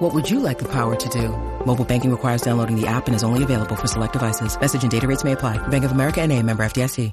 What would you like the power to do? Mobile banking requires downloading the app and is only available for select devices. Message and data rates may apply. Bank of America and a member FDIC.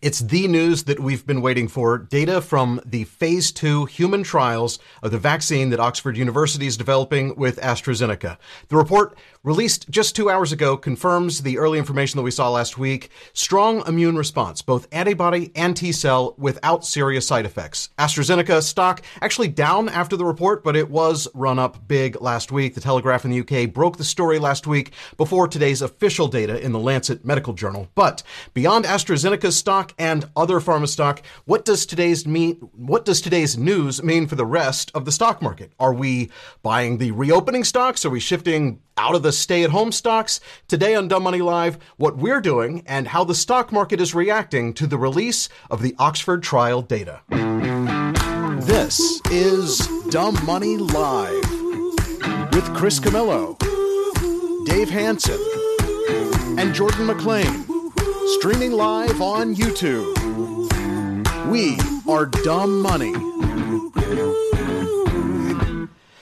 It's the news that we've been waiting for data from the phase two human trials of the vaccine that Oxford University is developing with AstraZeneca. The report released just two hours ago confirms the early information that we saw last week. Strong immune response, both antibody and T cell without serious side effects. AstraZeneca stock actually down after the report, but it was run up big last week. The Telegraph in the UK broke the story last week before today's official data in the Lancet Medical Journal. But beyond AstraZeneca's stock and other pharma stock, what does today's mean what does today's news mean for the rest of the stock market? Are we buying the reopening stocks? Are we shifting out of the stay at home stocks. Today on Dumb Money Live, what we're doing and how the stock market is reacting to the release of the Oxford trial data. This is Dumb Money Live with Chris Camillo, Dave Hanson, and Jordan McLean, streaming live on YouTube. We are Dumb Money.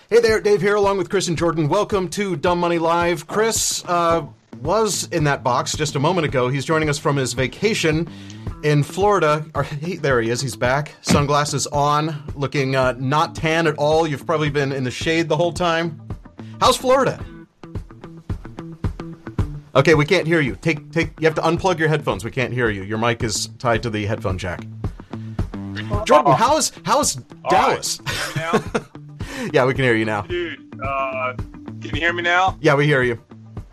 Hey there, Dave here, along with Chris and Jordan. Welcome to Dumb Money Live. Chris uh, was in that box just a moment ago. He's joining us from his vacation in Florida. He, there he is. He's back. Sunglasses on, looking uh, not tan at all. You've probably been in the shade the whole time. How's Florida? Okay, we can't hear you. Take take. You have to unplug your headphones. We can't hear you. Your mic is tied to the headphone jack. Jordan, how is how is Dallas? Now, yeah, we can hear you now. dude, uh, can you hear me now? Yeah, we hear you.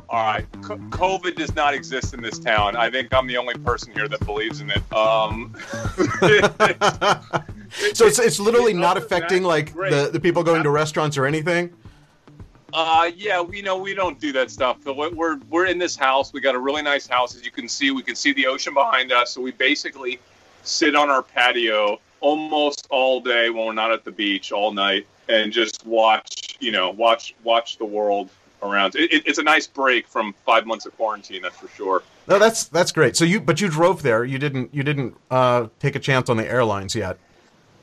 All right. C- COVID does not exist in this town. I think I'm the only person here that believes in it. Um, So it's it's literally not affecting like great. the, the people going to restaurants or anything. uh, yeah, we know we don't do that stuff. We're we're in this house. We got a really nice house, as you can see. We can see the ocean behind us. So we basically sit on our patio almost all day when we're not at the beach all night and just watch, you know, watch watch the world around. It, it, it's a nice break from five months of quarantine, that's for sure. No, that's that's great. So you but you drove there. You didn't you didn't uh, take a chance on the airlines yet.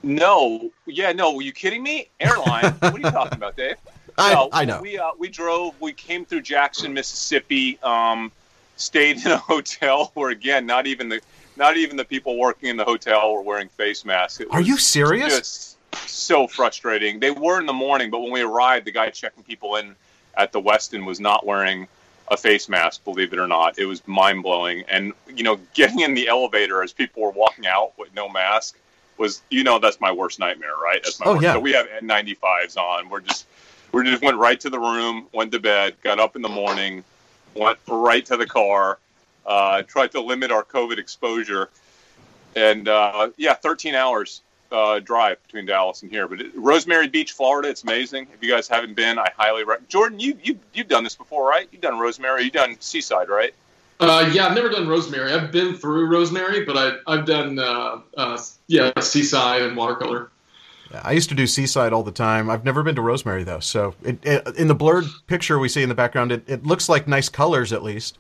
No, yeah, no. Were you kidding me? Airline? what are you talking about, Dave? I- no, I know. We uh, we drove. We came through Jackson, Mississippi. Um, stayed in a hotel where again, not even the not even the people working in the hotel were wearing face masks. It Are you serious? So frustrating. They were in the morning, but when we arrived, the guy checking people in at the Westin was not wearing a face mask. Believe it or not, it was mind blowing. And you know, getting in the elevator as people were walking out with no mask was, you know, that's my worst nightmare, right? That's my Oh, worst. yeah. So we have N95s on. We're just we just went right to the room, went to bed, got up in the morning, went right to the car, uh, tried to limit our COVID exposure, and uh, yeah, 13 hours uh, drive between Dallas and here. But it, Rosemary Beach, Florida, it's amazing. If you guys haven't been, I highly recommend. Jordan, you you you've done this before, right? You've done Rosemary. You've done Seaside, right? Uh, yeah, I've never done Rosemary. I've been through Rosemary, but I, I've done uh, uh, yeah Seaside and Watercolor. I used to do Seaside all the time. I've never been to Rosemary though. So it, it, in the blurred picture we see in the background, it, it looks like nice colors at least.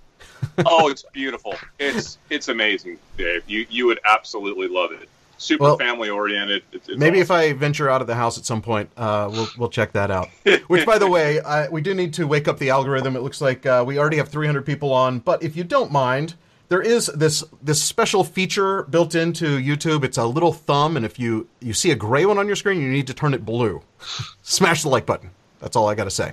oh, it's beautiful. It's it's amazing, Dave. You you would absolutely love it. Super Well, family oriented. It's, it's Maybe if. I venture out of the house at some point, uh, we'll we'll check that out. Which, by the way, I, we do need to wake up the algorithm. It looks like uh, we already have 300 people on, but if you don't mind, there is this this special feature built into YouTube. It's a little thumb, and if you you see a gray one on your screen, you need to turn it blue. Smash the like button. That's all I got to say.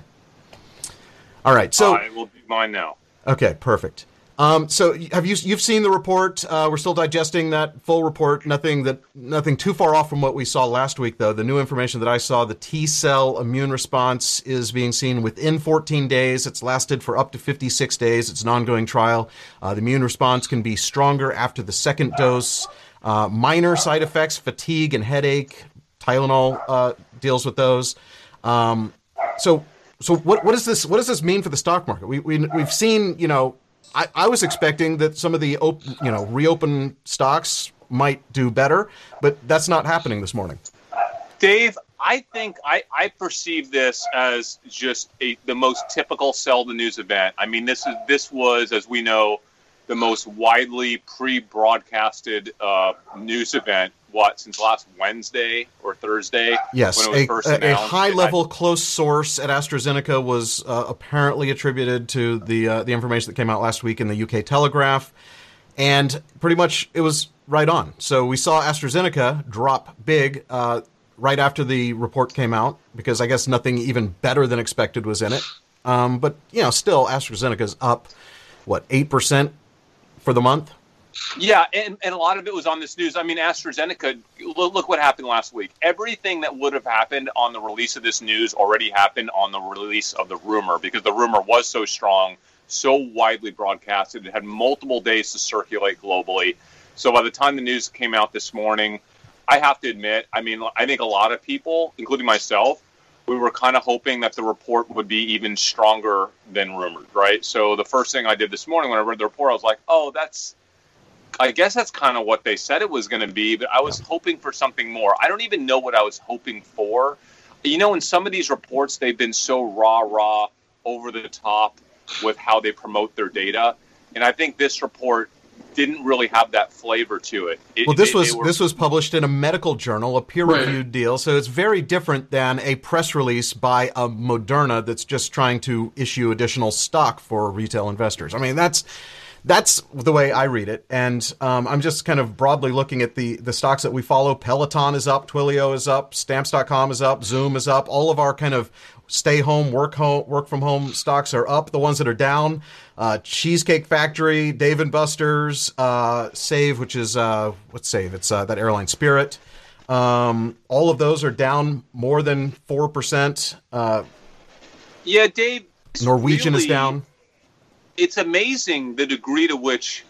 All right, so I will be mine now. Okay, perfect. Um, so have you you've seen the report? Uh, we're still digesting that full report. Nothing that nothing too far off from what we saw last week, though. The new information that I saw: the T cell immune response is being seen within 14 days. It's lasted for up to 56 days. It's an ongoing trial. Uh, the immune response can be stronger after the second dose. Uh, minor side effects: fatigue and headache, Tylenol uh, deals with those. Um, so, so what what does this what does this mean for the stock market? We, we we've seen you know I, I was expecting that some of the op- you know reopen stocks might do better, but that's not happening this morning. Dave, I think I, I perceive this as just a, the most typical sell the news event. I mean, this is this was, as we know, the most widely pre-broadcasted uh, news event. What since last Wednesday or Thursday? Yes, when it was a, a, a high-level close source at AstraZeneca was uh, apparently attributed to the uh, the information that came out last week in the UK Telegraph, and pretty much it was right on. So we saw AstraZeneca drop big uh, right after the report came out because I guess nothing even better than expected was in it. Um, but you know, still AstraZeneca's up what eight percent for the month. Yeah, and, and a lot of it was on this news. I mean, AstraZeneca, look, what happened last week. Everything that would have happened on the release of this news already happened on the release of the rumor because the rumor was so strong, so widely broadcasted. It had multiple days to circulate globally. So by the time the news came out this morning, I have to admit, I mean, I think a lot of people, including myself, we were kind of hoping that the report would be even stronger than rumored, right? So the first thing I did this morning when I read the report, I was like, oh, that's I guess that's kind of what they said it was going to be, but I was hoping for something more. I don't even know what I was hoping for. You know, in some of these reports, they've been so rah rah, over the top with how they promote their data, and I think this report didn't really have that flavor to it. it well, this they- was were- this was published in a medical journal, a peer-reviewed deal, so it's very different than a press release by a Moderna that's just trying to issue additional stock for retail investors. I mean, that's that's the way I read it, and um, I'm just kind of broadly looking at the the stocks that we follow. Peloton is up, Twilio is up, Stamps.com is up, Zoom is up. All of our kind of stay home, work home, work from home stocks are up. The ones that are down, uh, Cheesecake Factory, Dave and Buster's, uh, Save, which is uh, what's Save? It's uh, that airline Spirit. Um, all of those are down more than four percent. Uh, yeah, Dave. Norwegian is down. It's amazing the degree to which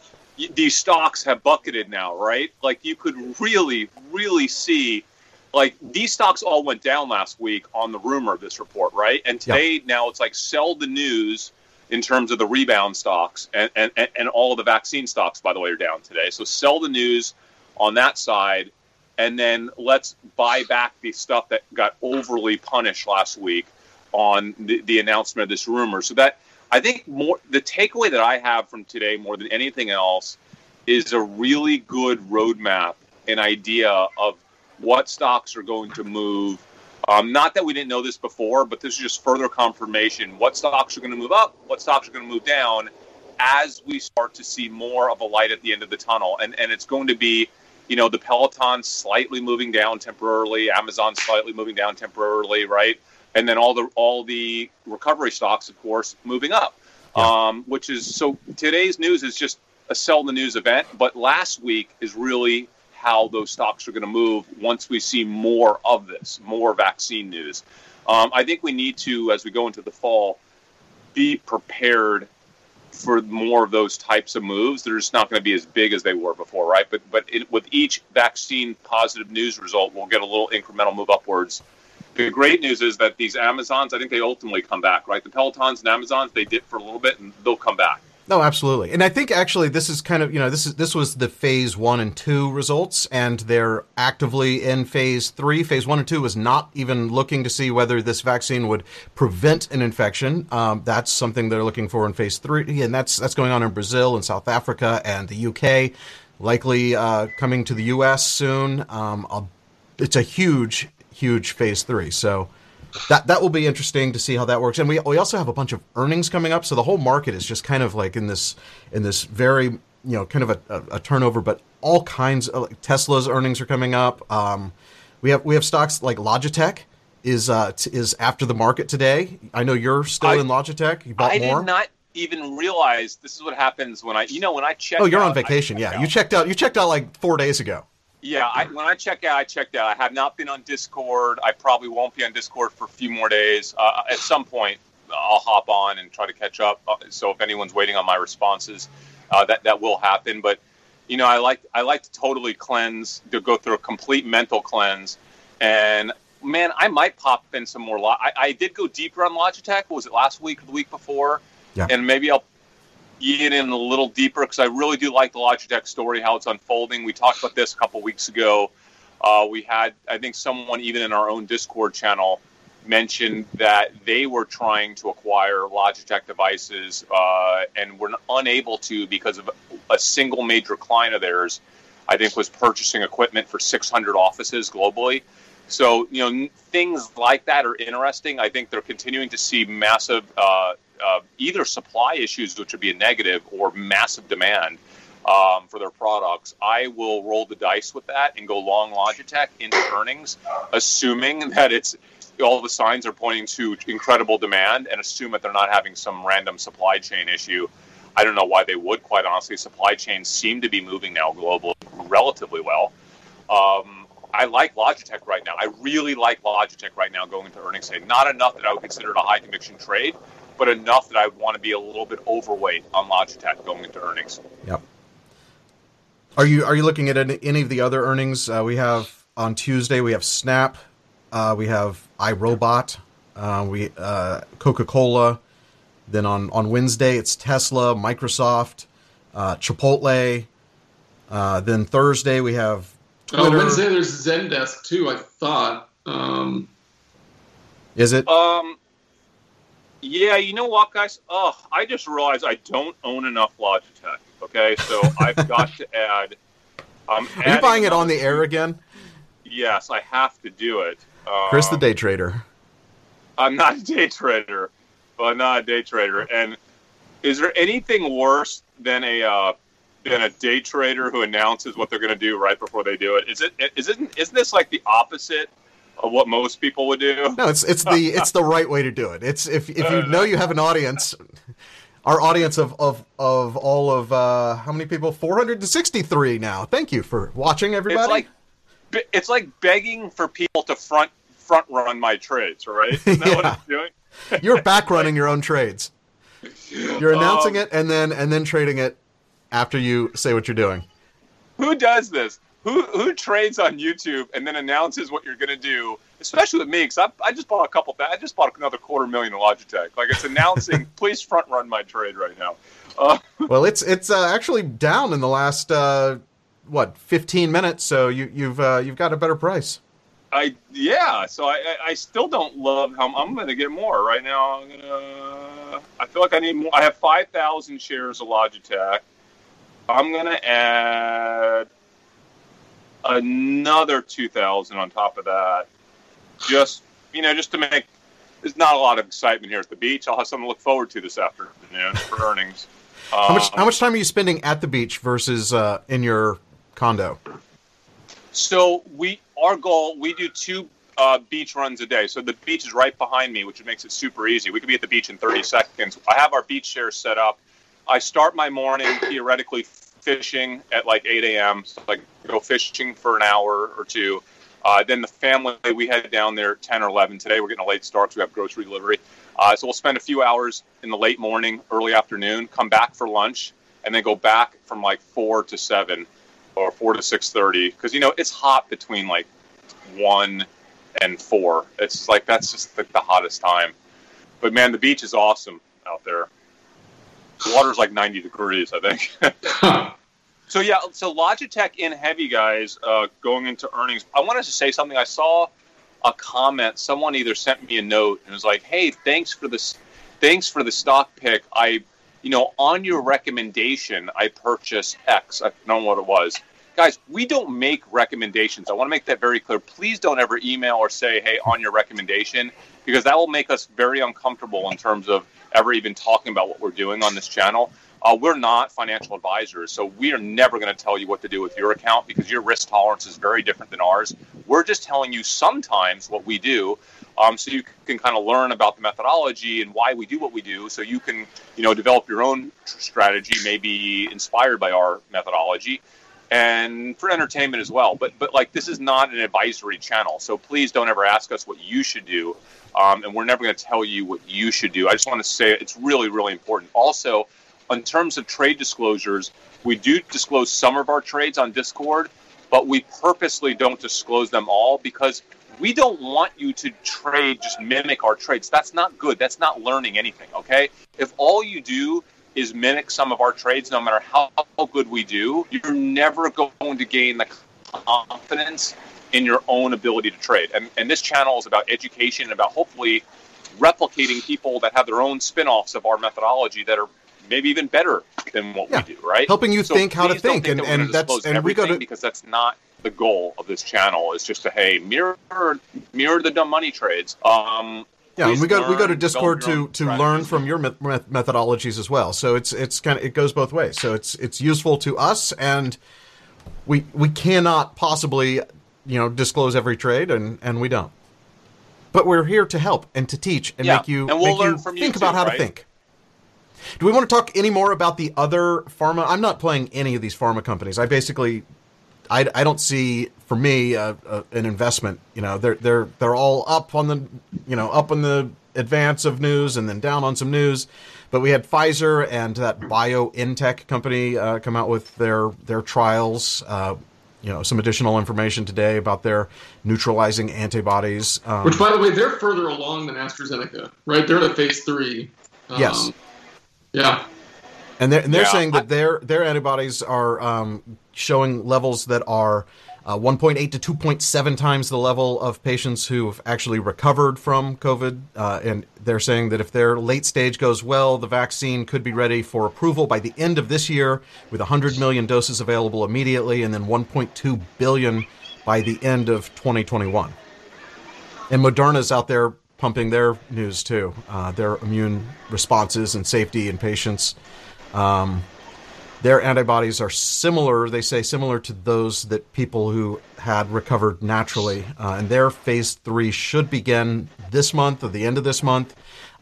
these stocks have bucketed now, right? Like you could really, really see, like these stocks all went down last week on the rumor of this report, right? And today now it's like sell the news in terms of the rebound stocks, and and and- all of the vaccine stocks, by the way, are down today. So sell the news on that side, and then let's buy back the stuff that got overly punished last week on the, the announcement of this rumor. So that I think more the takeaway that I have from today more than anything else is a really good roadmap, an idea of what stocks are going to move. Um, not that we didn't know this before, but this is just further confirmation. What stocks are going to move up? What stocks are going to move down? As we start to see more of a light at the end of the tunnel, and and it's going to be, you know, the Peloton slightly moving down temporarily, Amazon slightly moving down temporarily, right? And then all the all the recovery stocks, of course, moving up. Um, which is so today's news is just a sell the news event, but last week is really how those stocks are going to move once we see more of this, more vaccine news. Um, I think we need to, as we go into the fall, be prepared for more of those types of moves. They're just not going to be as big as they were before, right? But but it, with each vaccine positive news result, we'll get a little incremental move upwards the great news is that these Amazons, I think they ultimately come back, right? The Pelotons and Amazons, they dip for a little bit and they'll come back. No, absolutely. And I think actually this is kind of, you know, this is this was the phase 1 and 2 results and they're actively in phase 3. Phase 1 and 2 was not even looking to see whether this vaccine would prevent an infection. Um, that's something they're looking for in phase 3 and that's that's going on in Brazil and South Africa and the UK, likely uh, coming to the US soon. Um, it's a huge huge phase 3. So that that will be interesting to see how that works. And we we also have a bunch of earnings coming up, so the whole market is just kind of like in this in this very you know kind of a, a, a turnover. But all kinds of like Tesla's earnings are coming up. Um, we have we have stocks like Logitech is uh, t- is after the market today. I know you're still I- in Logitech. You bought I more. did not even realize this is what happens when I, you know, when I check. oh, you're on out, I vacation. Yeah, you checked out. You checked out like four days ago. Yeah, I, when I check out, I checked out. I have not been on Discord. I probably won't be on Discord for a few more days. Uh, at some point, I'll hop on and try to catch up. Uh, so if anyone's waiting on my responses, uh, that that will happen. But you know, I like I like to totally cleanse, to go through a complete mental cleanse, And man, I might pop in some more. Lo- I, I did go deeper on Logitech. Was it last week or the week before? Yeah. And maybe I'll get in a little deeper because I really do like the Logitech story, how it's unfolding. We talked about this a couple weeks ago. Uh, we had, I think, someone even in our own Discord channel mentioned that they were trying to acquire Logitech devices uh, and were unable to because of a single major client of theirs. I think was purchasing equipment for 600 offices globally. So you know things like that are interesting. I think they're continuing to see massive uh, uh, either supply issues, which would be a negative, or massive demand um, for their products. I will roll the dice with that and go long Logitech into earnings, assuming that it's all the signs are pointing to incredible demand, and assume that they're not having some random supply chain issue. I don't know why they would. Quite honestly, supply chains seem to be moving now globally relatively well. Um, I like Logitech right now. I really like Logitech right now going into earnings day. Not enough that I would consider it a high conviction trade, but enough that I would want to be a little bit overweight on Logitech going into earnings. Yep. Are you are you looking at any, any of the other earnings uh, we have on Tuesday? We have Snap, uh, we have iRobot, uh, we uh, Coca Cola. Then on on Wednesday it's Tesla, Microsoft, uh, Chipotle. Uh, then Thursday we have Oh, Wednesday there's Zendesk too. I thought. Um, Is it? Um, yeah, you know what, guys? Oh, I just realized I don't own enough Logitech. Okay, so I've got to add. Um, Are you buying it on the air again, Yes, I have to do it. Um, Chris, the day trader? I'm not a day trader, but I'm not a day trader. And is there anything worse than a uh, than a day trader who announces what they're going to do right before they do it? Is it is it isn't this like the opposite of what most people would do? No, it's it's the it's the right way to do it. It's if if you know you have an audience, our audience of of of all of uh, how many people? Four hundred and sixty three now. Thank you for watching, everybody. It's like it's like begging for people to front front run my trades, right? Isn't that what Yeah. it's doing? You're back running your own trades. You're announcing Um, it and then and then trading it after you say what you're doing. Who does this? Who who trades on YouTube and then announces what you're going to do? Especially with me, because I, I just bought a couple. I just bought another quarter million in Logitech. Like it's announcing, please front run my trade right now. Uh, Well, it's it's uh, actually down in the last uh, what 15 minutes. So you you've uh, you've got a better price. I yeah. So I, I, still don't love how I'm going to get more right now. I'm gonna. I feel like I need more. I have five thousand shares of Logitech. I'm going to add another two thousand on top of that. Just you know, just to make. There's not a lot of excitement here at the beach. I'll have something to look forward to this afternoon for earnings. How much Um, how much time are you spending at the beach versus uh, in your condo? So we our goal we do two uh, beach runs a day. So the beach is right behind me, which makes it super easy. We could be at the beach in 30 seconds. I have our beach chair set up. I start my morning theoretically fishing at like 8 a.m. So like go fishing for an hour or two. Uh, then the family we head down there at 10 or 11. Today we're getting a late start because we have grocery delivery. Uh, so we'll spend a few hours in the late morning, early afternoon, come back for lunch, and then go back from like four to seven or four to six thirty because you know it's hot between like one and four. It's like that's just the, the hottest time. But man, the beach is awesome out there. The water's like ninety degrees, I think. so yeah, so Logitech in heavy, guys, uh, going into earnings. I wanted to say something. I saw a comment. Someone either sent me a note and was like, "Hey, thanks for this. Thanks for the stock pick. I." You know, on your recommendation, I purchased X. I don't know what it was guys, we don't make recommendations. I want to make that very clear. Please don't ever email or say, hey, on your recommendation, because that will make us very uncomfortable in terms of ever even talking about what we're doing on this channel. Uh, we're not financial advisors, so we are never going to tell you what to do with your account because your risk tolerance is very different than ours. We're just telling you sometimes what we do, um, so you can kind of learn about the methodology and why we do what we do, so you can, you know, develop your own strategy, maybe inspired by our methodology and for entertainment as well. But but like this is not an advisory channel, so please don't ever ask us what you should do, um, and we're never going to tell you what you should do. I just want to say it's really really important. Also, in terms of trade disclosures, we do disclose some of our trades on Discord, but we purposely don't disclose them all because we don't want you to trade, just mimic our trades. That's not good. That's not learning anything, okay? If all you do is mimic some of our trades, no matter how good we do, you're never going to gain the confidence in your own ability to trade. And, and this channel is about education and about hopefully replicating people that have their own spin offs of our methodology that are maybe even better than what Yeah. we do, right? Helping you So think how to don't think, and- that and that's- and we go to- because that's not the goal of this channel. It's just to hey mirror mirror the dumb money trades. Um, Yeah, and we go we go to Discord to to learn from your met- methodologies as well. So it's it's kind of it goes both ways. So it's it's useful to us, and we we cannot possibly you know disclose every trade, and and we don't. But we're here to help and to teach and Yeah, make you and we'll make learn you from you think too, about how to think. Do we want to talk any more about the other pharma? I'm not playing any of these pharma companies. I basically I, I don't see for me uh, uh, an investment. You know, they're they're they're all up on the you know up on the advance of news and then down on some news. But we had Pfizer and that BioNTech company uh, come out with their their trials. Uh, you know, some additional information today about their neutralizing antibodies. Um, Which, by the way, they're further along than AstraZeneca, right? They're at phase three. Um, Yes. Yeah. And they're, and they're Yeah, saying that their their antibodies are um, showing levels that are uh, 1.8 to 2.7 times the level of patients who have actually recovered from COVID. Uh, and they're saying that if their late stage goes well, the vaccine could be ready for approval by the end of this year, with 100 million doses available immediately, and then 1.2 billion by the end of 2021. And Moderna's out there pumping their news too, uh, their immune responses and safety in patients. Um, their antibodies are similar, they say, similar to those that people who had recovered naturally. Uh, and their phase three should begin this month or the end of this month.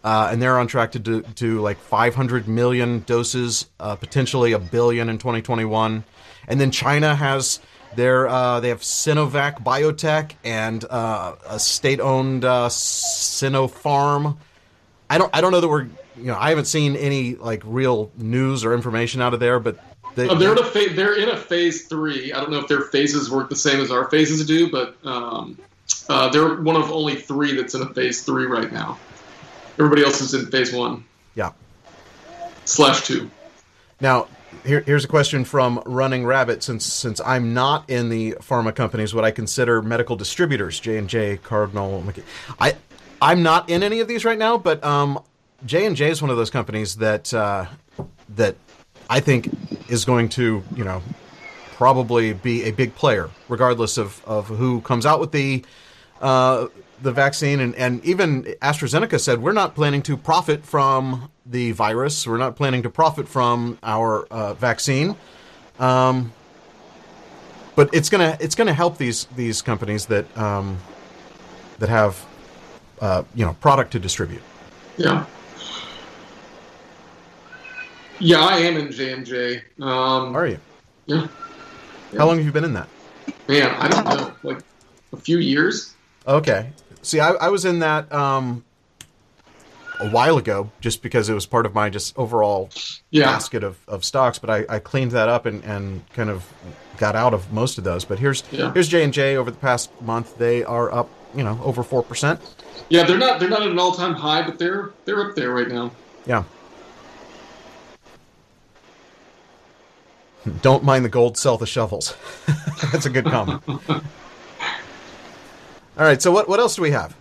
Uh, and they're on track to do, do like 500 million doses, uh, potentially a billion in 2021. And then China has their uh, they have Sinovac Biotech and uh, a state-owned uh, Sinopharm. I don't I don't know that we're you know I haven't seen any like real news or information out of there, but they, Uh, they're in a fa- they're in a phase three. I don't know if their phases work the same as our phases do, but um, uh, they're one of only three that's in a phase three right now. Everybody else is in phase one yeah. slash two. Now, here, here's a question from Running Rabbit. Since since I'm not in the pharma companies, what I consider medical distributors, J and J, Cardinal, I I'm not in any of these right now, but um, J and J is one of those companies that uh, that I think is going to you know probably be a big player, regardless of, of who comes out with the uh, the vaccine. And, and even AstraZeneca said we're not planning to profit from the virus. We're not planning to profit from our uh, vaccine. Um, but it's gonna it's gonna help these these companies that um, that have uh, you know product to distribute. Yeah. Yeah, I am in J and J. Um, Are you? Yeah. How long have you been in that? Man, I don't know, like a few years. Okay. See, I, I was in that um, a while ago, just because it was part of my just overall Yeah. basket of, of stocks. But I, I cleaned that up and, and kind of got out of most of those. But here's Yeah. here's J and J over the past month. They are up, you know, over four percent. Yeah, they're not they're not at an all time high, but they're they're up there right now. Yeah. Don't mind the gold, sell the shovels. That's a good comment. All right. So what what else do we have?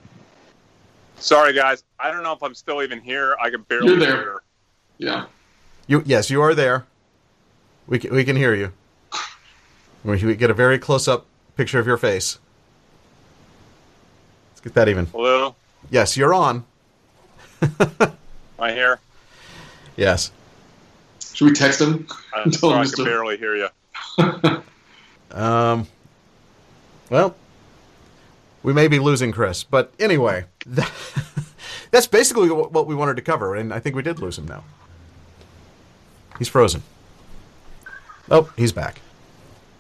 Sorry, guys. I don't know if I'm still even here. I can barely hear. You're there. hear. Yeah. You yes, you are there. We can, we can hear you. We, we get a very close up picture of your face. Let's get that even. Hello? Yes, you're on. Am I here? Yes. Should we text him? I'm sorry, him I can to- barely hear you. Um. Well, we may be losing Chris, but anyway, that, that's basically what we wanted to cover, and I think we did lose him now. He's frozen. Oh, he's back.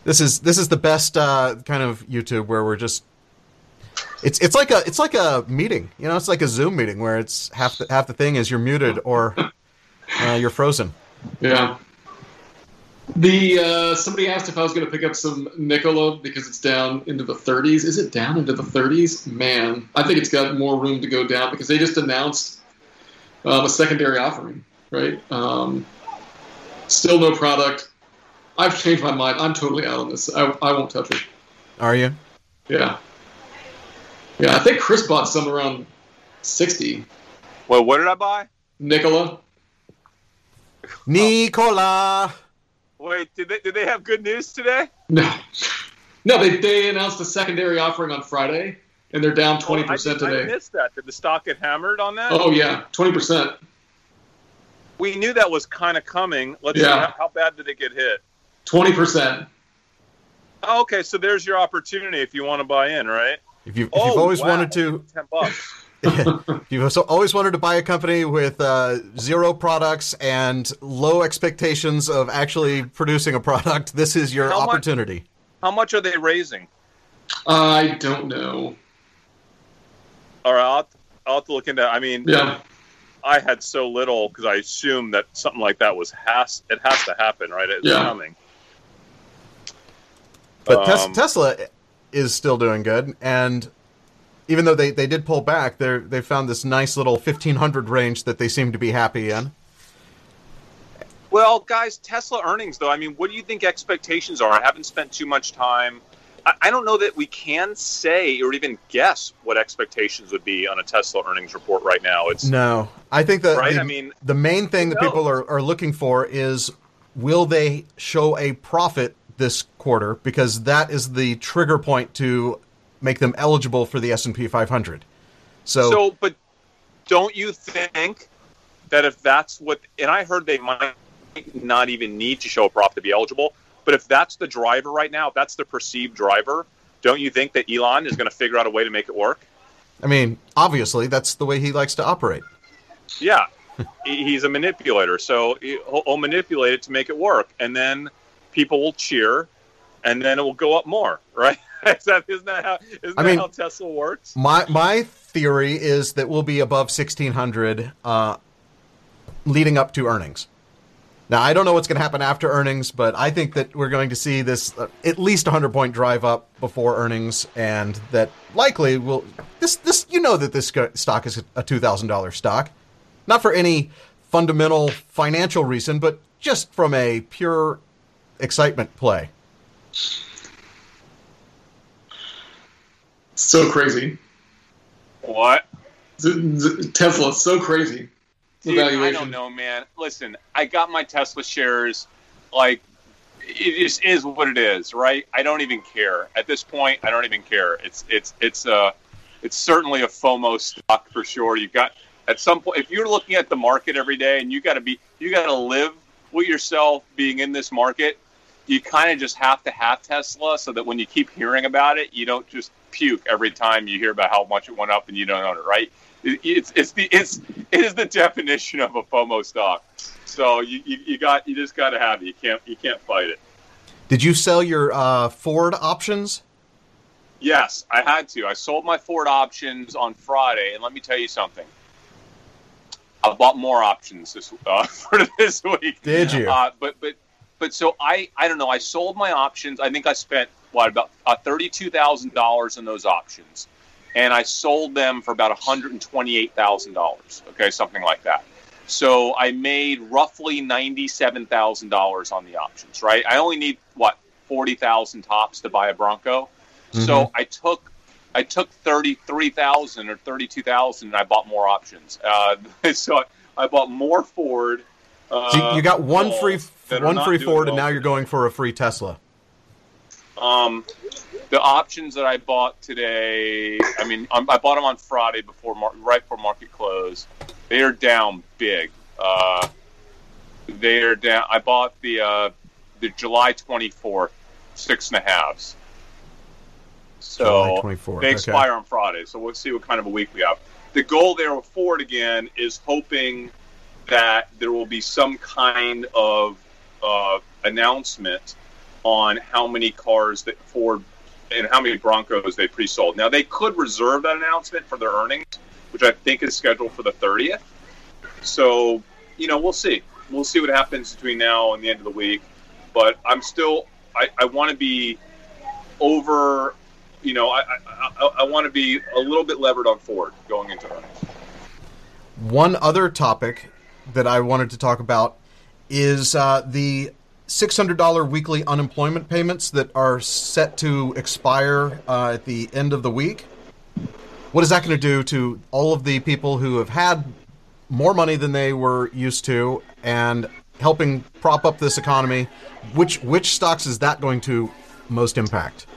This is this is the best uh, kind of YouTube where we're just. It's it's like a it's like a meeting, you know. It's like a Zoom meeting where it's half the, half the thing is you're muted or uh, you're frozen. Yeah. The uh, somebody asked if I was going to pick up some Nikola because it's down into the 30s. Is it down into the 30s? Man, I think it's got more room to go down because they just announced um, a secondary offering, right? Um, still no product. I've changed my mind. I'm totally out on this. I, I won't touch it. Are you? Yeah, yeah. I think Chris bought some around 60. Well, what did I buy? Nikola. Nicola. Wait, did they did they have good news today? No, no. They they announced a secondary offering on Friday, and they're down 20 Oh, I, percent did- I today. missed that. Did the stock get hammered on that? Oh yeah, 20 percent. We knew that was kind of coming. Let's see Yeah. how, how bad did it get hit. 20 percent. Oh, okay, so there's your opportunity if you want to buy in, right? If you've, if oh, you've always wow. wanted to, ten bucks. If you've always wanted to buy a company with uh, zero products and low expectations of actually producing a product, this is your How much- opportunity. How much are they raising? I don't know. All right, I'll, I'll have to look into. I mean, Yeah, I had so little because I assumed that something like that was has it has to happen, right? It's Yeah. coming. But Um, Tesla is still doing good, and even though they, they did pull back, they they found this nice little fifteen hundred range that they seem to be happy in. Well, guys, Tesla earnings though. I mean, what do you think expectations are? I haven't spent too much time. I, I don't know that we can say or even guess what expectations would be on a Tesla earnings report right now. It's No, I think that Right, the, I mean, the main thing that people are, are looking for is will they show a profit this quarter because that is the trigger point to make them eligible for the S and P 500. So, So, but don't you think that if that's what, and I heard they might not even need to show a profit to be eligible, but if that's the driver right now, if that's the perceived driver, don't you think that Elon is going to figure out a way to make it work? I mean, obviously that's the way he likes to operate. Yeah, he's a manipulator, so he'll manipulate it to make it work, and then people will cheer, and then it will go up more, right? Is that, isn't that how isn't I that mean- how Tesla works? My my theory is that we'll be above 1600 uh, leading up to earnings. Now I don't know what's going to happen after earnings, but I think that we're going to see this uh, at least 100 point drive up before earnings, and that likely will this this you know that this stock is a two thousand dollar stock, not for any fundamental financial reason, but just from a pure excitement play. So crazy. What? Tesla, so crazy. Dude, I don't know, man. Listen, I got my Tesla shares. Like, it just is what it is, right? I don't even care at this point. I don't even care. It's it's it's uh it's certainly a FOMO stock for sure. You got at some point if you're looking at the market every day and you got to be you got to live with yourself being in this market. You kind of just have to have Tesla so that when you keep hearing about it, you don't just puke every time you hear about how much it went up and you don't own it, right? It's it's the it's it is the definition of a FOMO stock. So you, you, you got you just got to have it. You can't you can't fight it. Did you sell your uh, Ford options? Yes, I had to. I sold my Ford options on Friday, and let me tell you something. I bought more options this uh, for this week. Did you? Uh, but but but so I I don't know. I sold my options. I think I spent what about uh, thirty two thousand dollars in those options, and I sold them for about one hundred and twenty eight thousand dollars. Okay, something like that. So I made roughly ninety seven thousand dollars on the options. Right. I only need what forty thousand tops to buy a Bronco. So I took I took thirty three thousand or thirty two thousand, and I bought more options. Uh, so I, I bought more Ford. Uh, So you- got one calls free one free Ford, and now you're going for a free Tesla. Um, the options that I bought today, I mean, um, I bought them on Friday before right before market close. They are down big. Uh, they are down. I bought the uh, the July twenty fourth six and a halves. So July 24th, they okay. expire on Friday. So we'll see what kind of a week we have. The goal there with Ford again is hoping that there will be some kind of uh, announcement on how many cars that Ford and how many Broncos they pre-sold. Now they could reserve that announcement for their earnings, which I think is scheduled for the 30th. So, you know, we'll see. We'll see what happens between now and the end of the week. but I'm still I, I want to be over. You know, I I, I, I want to be a little bit levered on Ford going into earnings. One other topic that I wanted to talk about is uh, the $600 weekly unemployment payments that are set to expire uh, at the end of the week. What is that going to do to all of the people who have had more money than they were used to and helping prop up this economy? Which which stocks is that going to most impact?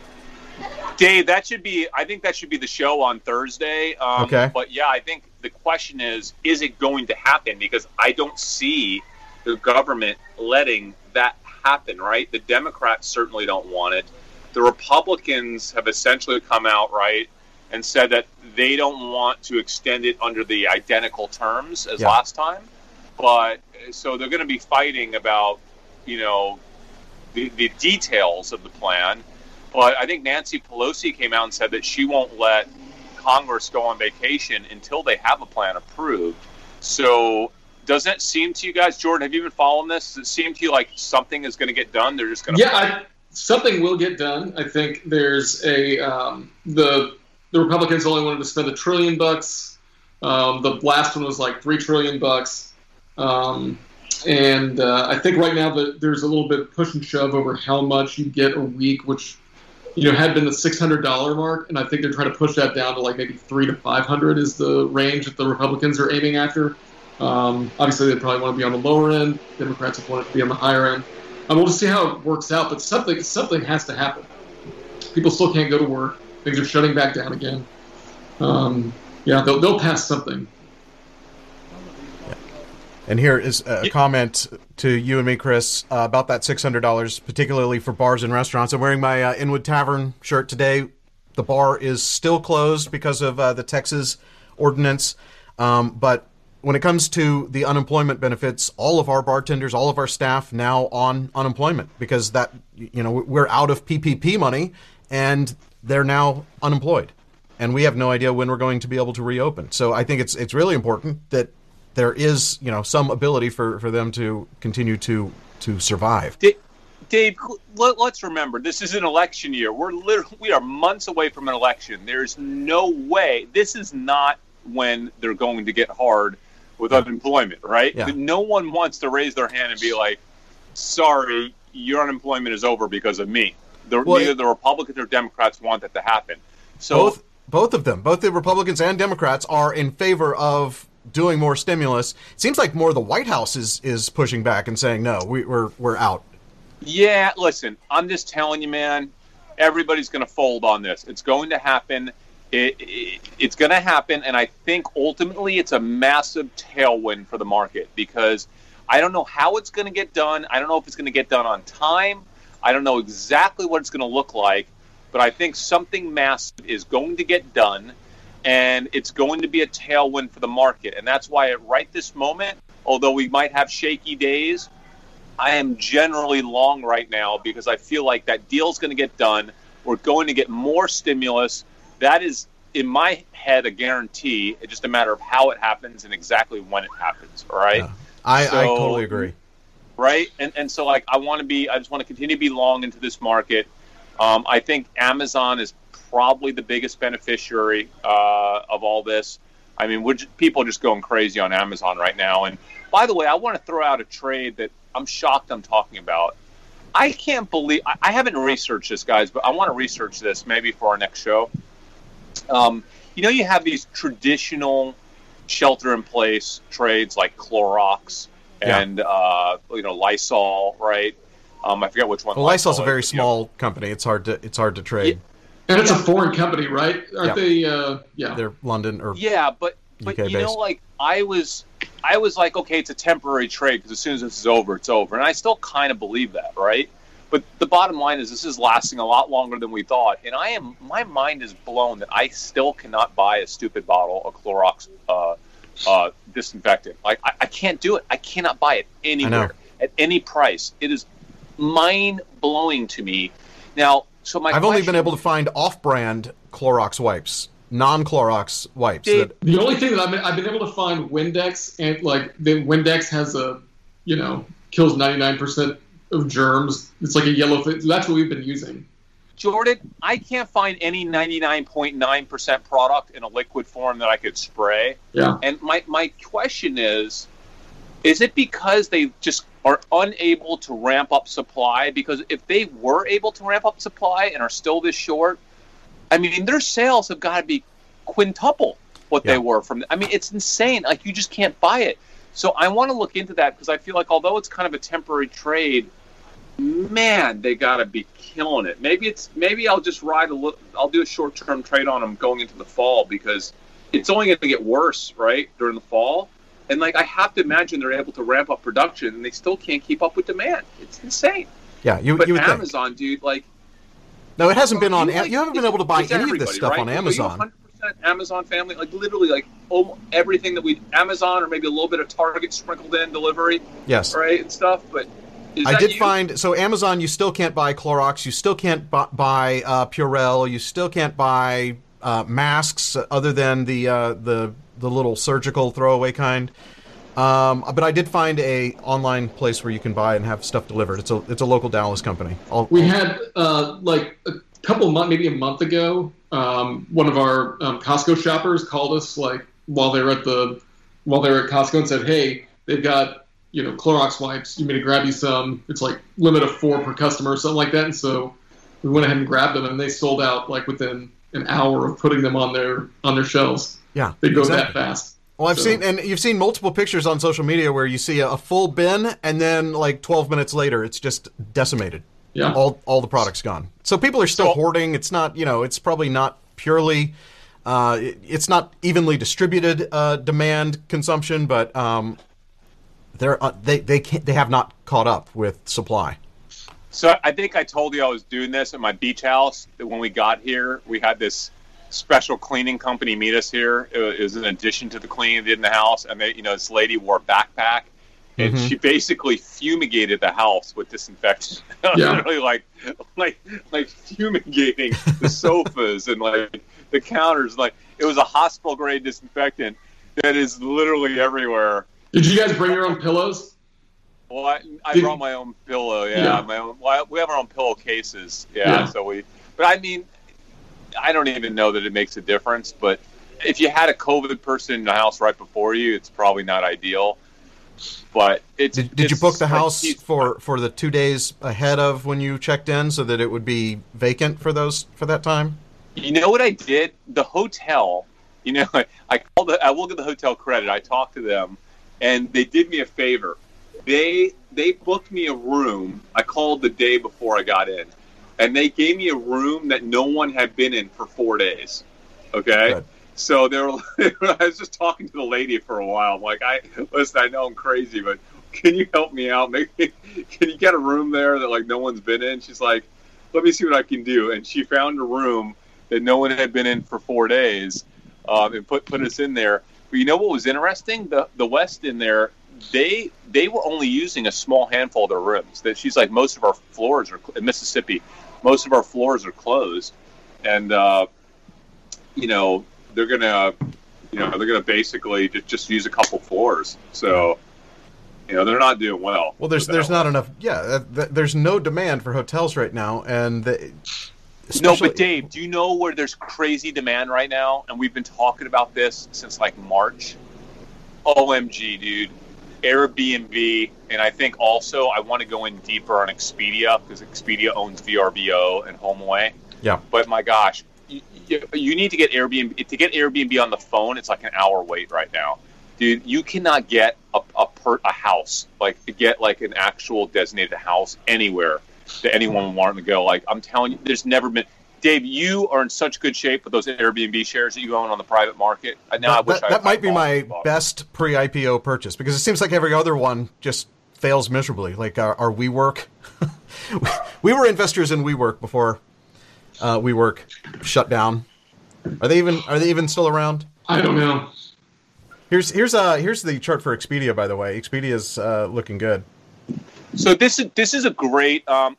Dave, that should be. I think that should be the show on Thursday. Um, Okay. But yeah, I think the question is: Is it going to happen? Because I don't see the government letting that happen. Right? The Democrats certainly don't want it. The Republicans have essentially come out right and said that they don't want to extend it under the identical terms as Yeah. last time. But so they're going to be fighting about, you know, the, the details of the plan. But I think Nancy Pelosi came out and said that she won't let Congress go on vacation until they have a plan approved. So, doesn't it seem to you guys, Jordan? Have you been following this? Does it seem to you like something is going to get done? They're just going to Yeah, I, something will get done. I think there's a um, the the Republicans only wanted to spend a trillion bucks. Um, the last one was like three trillion bucks, um, and uh, I think right now that there's a little bit of push and shove over how much you get a week, which you know had been the six hundred dollar mark, and I think they're trying to push that down to like maybe three to five hundred is the range that the Republicans are aiming after. Um, obviously, they probably want to be on the lower end. Democrats want it to be on the higher end. Um, we'll just see how it works out, but something something has to happen. People still can't go to work. Things are shutting back down again. Um, yeah, they'll, they'll pass something. And here is a comment to you and me, Chris, uh, about that $600, particularly for bars and restaurants. I'm wearing my uh, Inwood Tavern shirt today. The bar is still closed because of uh, the Texas ordinance. Um, but when it comes to the unemployment benefits, all of our bartenders, all of our staff now on unemployment because that, you know, we're out of PPP money and they're now unemployed. And we have no idea when we're going to be able to reopen. So I think it's it's really important that there is you know some ability for, for them to continue to to survive. Da- Dave, let, us remember this is an election year. We're literally we are months away from an election. There's no way this is not when they're going to get hard with unemployment, right? Yeah. No one wants to raise their hand and be like, "Sorry, your unemployment is over because of me." The, Well, neither it- the Republicans or Democrats want that to happen. So both both of them, both the Republicans and Democrats, are in favor of doing more stimulus. It seems like more the White House is is pushing back and saying no, we, we're we're out. Yeah, listen, I'm just telling you, man. Everybody's going to fold on this. It's going to happen. It, it, it's going to happen, and I think ultimately it's a massive tailwind for the market because I don't know how it's going to get done. I don't know if it's going to get done on time. I don't know exactly what it's going to look like, but I think something massive is going to get done, and it's going to be a tailwind for the market. And that's why at right this moment, although we might have shaky days, I am generally long right now because I feel like that deal's going to get done. We're going to get more stimulus. That is, in my head, a guarantee. It's just a matter of how it happens and exactly when it happens. All right. Yeah. I, I totally agree. right? And and so like I want to be, I just want to continue to be long into this market. Um, I think Amazon is probably the biggest beneficiary uh, of all this. I mean, we're people are just going crazy on Amazon right now. And by the way, I want to throw out a trade that I'm shocked I'm talking about. I can't believe I, I haven't researched this, guys, but I want to research this maybe for our next show. Um, you know, you have these traditional shelter-in-place trades like Clorox Yeah. and uh, you know Lysol, right? Um, I forget which one. Well, Lysol's a is, very but, you know, small company. It's hard to it's hard to trade. And it's a foreign company, right? Aren't Yeah. they? Uh, yeah. They're London or Yeah, but but UK you know, like I was, I was like, okay, it's a temporary trade because as soon as this is over, it's over, and I still kind of believe that, right? But the bottom line is, this is lasting a lot longer than we thought, and I am, my mind is blown that I still cannot buy a stupid bottle of Clorox uh, uh, disinfectant. Like I, I can't do it. I cannot buy it anywhere at any price. It is mind blowing to me. Now, so my I've only been able to find off-brand Clorox wipes, non-Clorox wipes. Dave, that, The only thing that I've been, I've been able to find Windex and like the Windex has a, you know, kills 99% of germs. It's like a yellow thing. That's what we've been using. Jordan, I can't find any 99.9% product in a liquid form that I could spray. Yeah. And my, my question is is it because they just are unable to ramp up supply? Because if they were able to ramp up supply and are still this short, I mean, their sales have got to be quintuple what Yeah. they were from. I mean, it's insane. Like, you just can't buy it. So I want to look into that because I feel like although it's kind of a temporary trade, man, they got to be killing it. Maybe it's maybe I'll just ride a little. I'll do a short term trade on them going into the fall because it's only going to get worse, right, during the fall. And like I have to imagine they're able to ramp up production, and they still can't keep up with demand. It's insane. Yeah, you, But you would think. Amazon, dude, like No, it hasn't been on. you, like, You haven't been able to buy any of this stuff right? on Amazon. 100% Amazon family, like literally, like almost everything that we Amazon or maybe a little bit of Target sprinkled in delivery, Yes. right, and stuff. But I did you? find so Amazon. You still can't buy Clorox. You still can't bu- buy uh, Purell. You still can't buy uh, masks other than the uh, the the little surgical throwaway kind. Um, but I did find a online place where you can buy and have stuff delivered. It's a it's a local Dallas company. I'll, We had uh, like a couple months, maybe a month ago, um, one of our um, Costco shoppers called us like while they were at the while they were at Costco and said, "Hey, they've got you know Clorox wipes. You may to grab you some. It's like limit of four per customer, or something like that." And so we went ahead and grabbed them, and they sold out like within an hour of putting them on their on their shelves. Yeah, They go exactly. that fast. Well, I've So- seen, and you've seen multiple pictures on social media where you see a, a full bin, and then like 12 minutes later, it's just decimated. Yeah. All all the products gone. So people are still So- hoarding. It's not, you know, it's probably not purely, uh, it- it's not evenly distributed uh, demand consumption, but um, they're uh, they they can't, they have not caught up with supply. So I think I told you I was doing this at my beach house. That when we got here, we had this special cleaning company meet us here. It was in addition to the cleaning they did in the house, and they, you know, this lady wore a backpack, and Mhm. she basically fumigated the house with disinfectant. Yeah. Literally, like, like, like fumigating the sofas and like the counters. Like it was a hospital grade disinfectant that is literally everywhere. Did you guys bring your own pillows? Well, I, I Did- brought my own pillow. Yeah, Yeah. my own. Well, we have our own pillowcases. Yeah, Yeah. so we. But I mean, I don't even know that it makes a difference. But if you had a COVID person in the house right before you, it's probably not ideal. But it's. Did, did you book the house he's- for for the two days ahead of when you checked in, so that it would be vacant for those for that time? You know what I did? The hotel. You know, I, I called. The, I will give the hotel credit. I talked to them, and they did me a favor. They they booked me a room. I called the day before I got in, and they gave me a room that no one had been in for four days. Okay. Good. So they were. I was just talking to the lady for a while. I'm like, I listen. I know I'm crazy, but can you help me out? Maybe can you get a room there that like no one's been in? She's like, let me see what I can do. And she found a room that no one had been in for four days, um, and put put us in there. But you know what was interesting? The the Westin there, they they were only using a small handful of their rooms. That she's like, most of our floors are in Mississippi. Most of our floors are closed, and uh, you know they're gonna, you know, they're gonna basically just just use a couple floors. So. You know they're not doing well. Well, there's there's not enough. Yeah, th- there's no demand for hotels right now, and the, No, but Dave, do you know where there's crazy demand right now? And we've been talking about this since like March. OMG, dude. Airbnb, and I think also I want to go in deeper on Expedia because Expedia owns VRBO and HomeAway. Yeah. But my gosh, you, you, you need to get Airbnb to get Airbnb on the phone. It's like an hour wait right now, dude. You cannot get a a, per, a house like to get like an actual designated house anywhere that anyone would want to go. Like I'm telling you, there's never been. Dave, you are in such good shape with those Airbnb shares that you own on the private market. Now I that, wish that, I, that might I be my best pre-IPO purchase because it seems like every other one just fails miserably. Like our, our WeWork, we were investors in WeWork before uh, WeWork shut down. Are they even are they even still around? I don't know. Here's here's uh here's the chart for Expedia by the way. Expedia's uh, looking good. So this is this is a great um,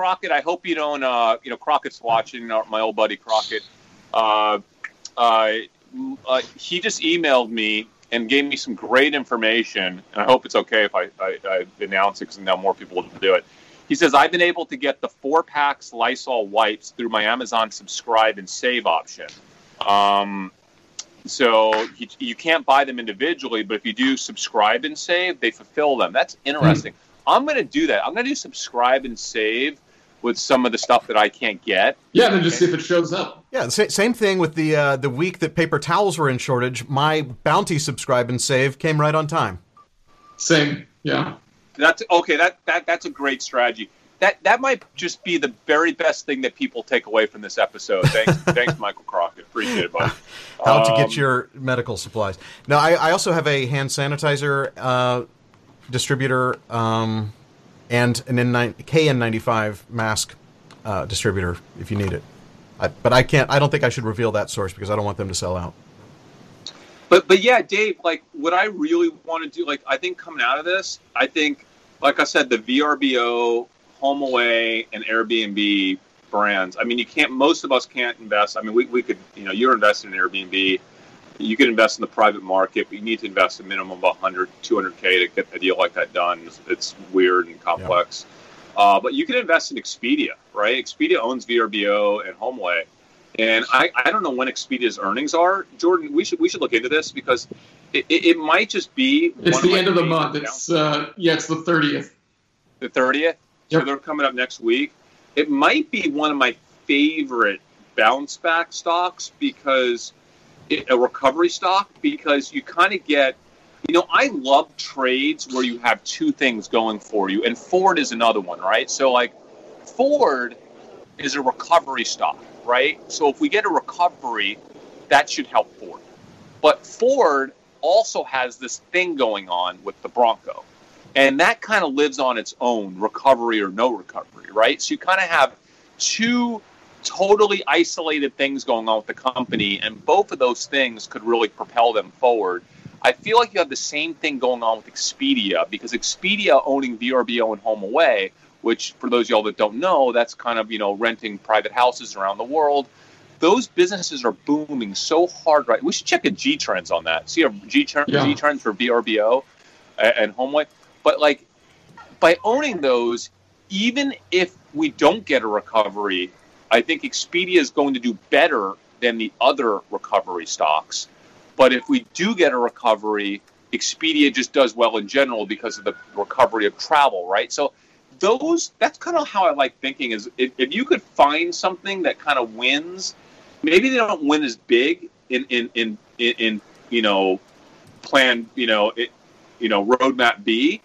Crockett. I hope you don't. Uh, you know, Crockett's watching. uh, My old buddy Crockett. Uh, uh, uh, he just emailed me and gave me some great information. And I hope it's okay if I, I, I announce it because now more people will do it. He says, I've been able to get the four packs Lysol wipes through my Amazon subscribe and save option. Um, so you, you can't buy them individually, but if you do subscribe and save, they fulfill them. That's interesting. I'm going to do that. I'm going to do subscribe and save with some of the stuff that I can't get. Yeah, then just see if it shows up. Yeah, same thing with the uh, the week that paper towels were in shortage. My Bounty subscribe and save came right on time. Same. Yeah. That's okay. That that that's a great strategy. That that might just be the very best thing that people take away from this episode. Thanks, thanks, Michael Crockett. Appreciate it, buddy. How to Um, get your medical supplies. Now, I, I also have a hand sanitizer uh, distributor um, and an N9, KN95 mask uh, distributor if you need it. I, but I can't. I don't think I should reveal that source because I don't want them to sell out. But but yeah, Dave, like what I really want to do, like I think coming out of this, I think, like I said, the VRBO, HomeAway, and Airbnb brands. I mean, you can't. Most of us can't invest. I mean, we, we could. You know, you're investing in Airbnb. You can invest in the private market, but you need to invest a minimum of 100, 200k to get a deal like that done. It's, weird and complex. Uh, but you can invest in Expedia, right? Expedia owns VRBO and HomeAway. And I, I don't know when Expedia's earnings are, Jordan. We should we should look into this because it, it, it might just be It's the end of the month. It's uh, yeah, it's the thirtieth. the thirtieth. So they're coming up next week. It might be one of my favorite bounce back stocks because a recovery stock because you kind of get. You know, I love trades where you have two things going for you, and Ford is another one, right? So, like, Ford is a recovery stock, right? So, if we get a recovery, that should help Ford. But Ford also has this thing going on with the Bronco, and that kind of lives on its own, recovery or no recovery, right? So, you kind of have two totally isolated things going on with the company, and both of those things could really propel them forward. I feel like you have the same thing going on with Expedia because Expedia owning VRBO and HomeAway, which for those of y'all that don't know, that's kind of you know renting private houses around the world. Those businesses are booming so hard right. We should check a G trends on that. See a G, Yeah. G trends for VRBO and, and HomeAway. But like by owning those, even if we don't get a recovery, I think Expedia is going to do better than the other recovery stocks. But if we do get a recovery, Expedia just does well in general because of the recovery of travel, right? So those that's kind of how I like thinking is if, if you could find something that kind of wins, maybe they don't win as big in in in in, in you know plan you know it, you know roadmap B,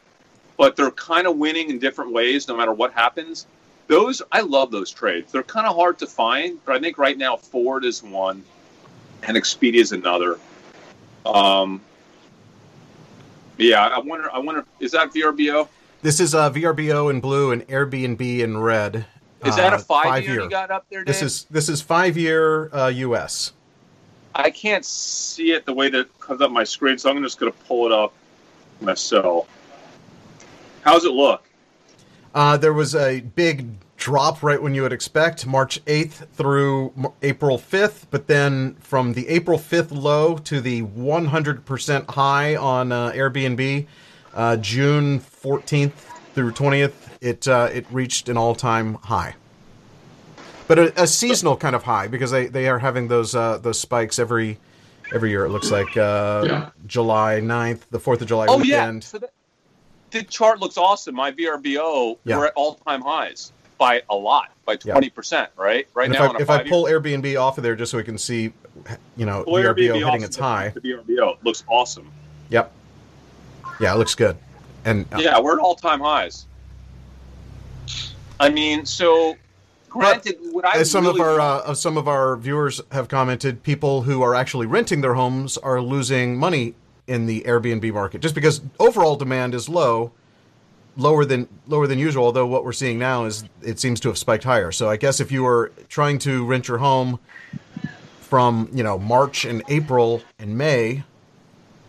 but they're kind of winning in different ways no matter what happens. Those I love those trades. They're kind of hard to find, but I think right now Ford is one, and Expedia is another. Um, yeah, I wonder. I wonder. Is that VRBO? This is uh, VRBO in blue and Airbnb in red. Is that Uh, a five, year, you got up there, Dave? This is this is five year uh, U.S. I can't see it the way that comes up my screen, so I'm just going to pull it up myself. How's it look? Uh, there was a big drop right when you would expect, March 8th through April 5th, but then from the April 5th low to the 100% high on uh, Airbnb, uh, June 14th through 20th, it uh, it reached an all time high. But a, a seasonal kind of high because they, they are having those uh, those spikes every every year. It looks like uh, Yeah. July 9th, the 4th of July Oh yeah, weekend. so the, the chart looks awesome. My VRBO Yeah. we're at all time highs by a lot, by Yeah. twenty percent. Right, right And if now. I, if I pull Airbnb off of there just so we can see, you know, pull VRBO Airbnb hitting off its high. The VRBO looks awesome. Yep. Yeah, it looks good. And uh, Yeah, we're at all time highs. I mean, so granted, what I as some really of our uh, some of our viewers have commented, people who are actually renting their homes are losing money in the Airbnb market just because overall demand is low, lower than lower than usual. Although what we're seeing now is it seems to have spiked higher. So I guess if you were trying to rent your home from you know March and April and May,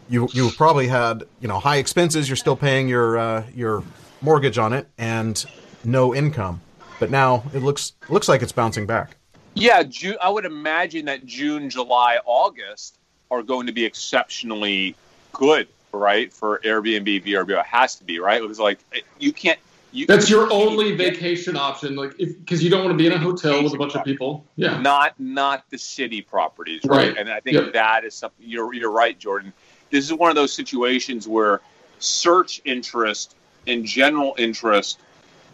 you you probably had you know high expenses. You're still paying your uh, your mortgage on it and no income. But now it looks looks like it's bouncing back. Yeah, June. I would imagine that June, July, August are going to be exceptionally good, right, for Airbnb, VRBO. It has to be, right? It was like you can't you That's your only vacation option, like because you don't want to be in a hotel with a bunch of people. Yeah. not not the city properties, right? Right. And I think Yep. that is something you're you're right, Jordan. This is one of those situations where search interest and general interest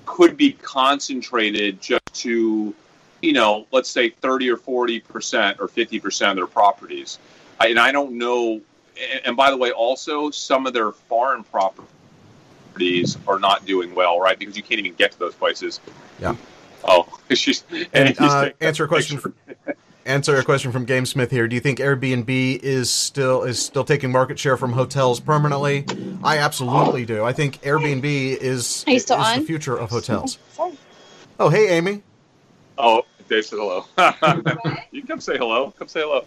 could be concentrated just to, you know, let's say 30 or 40 percent or 50 percent of their properties. I, and I don't know. And, and by the way, also some of their foreign properties are not doing well, right? Because you can't even get to those places. Yeah. Oh, she's and And uh, answer a question. From, answer a question from Game Smith here. Do you think Airbnb is still is still taking market share from hotels permanently? I absolutely do. I think Airbnb is, Are you still is on? the future of hotels. Oh, hey, Amy. Oh, Dave said hello. you can come say hello. Come say hello.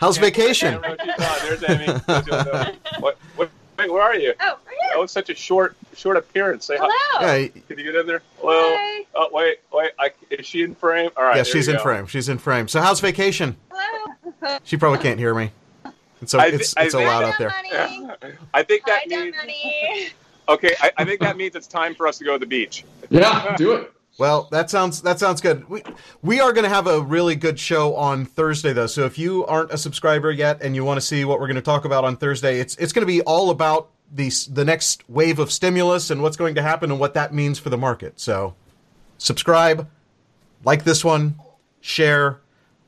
How's can't- vacation? I can't remember if she's on. There's Amy. what, what, wait, where are you? Oh, right That was such a short, short appearance. Say hi. Hello. Yeah, Can you get in there? Hello. Hi. Oh, wait, wait. I, is she in frame? All right. yeah, she's in go. frame. She's in frame. So, how's vacation? Hello. She probably can't hear me. It's so I it's I it's so think- loud out there. Money. I think Hi, that Dumb means Money. okay. I, I think that means it's time for us to go to the beach. Yeah. Do it. Well, that sounds that sounds good. We we are going to have a really good show on Thursday though. So if you aren't a subscriber yet and you want to see what we're going to talk about on Thursday, it's it's going to be all about the the next wave of stimulus and what's going to happen and what that means for the market. So subscribe, like this one, share,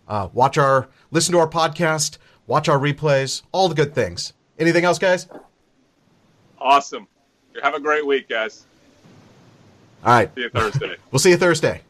uh, watch our listen to our podcast, watch our replays, all the good things. Anything else, guys? Awesome. Have a great week, guys. All right. See you Thursday. We'll see you Thursday.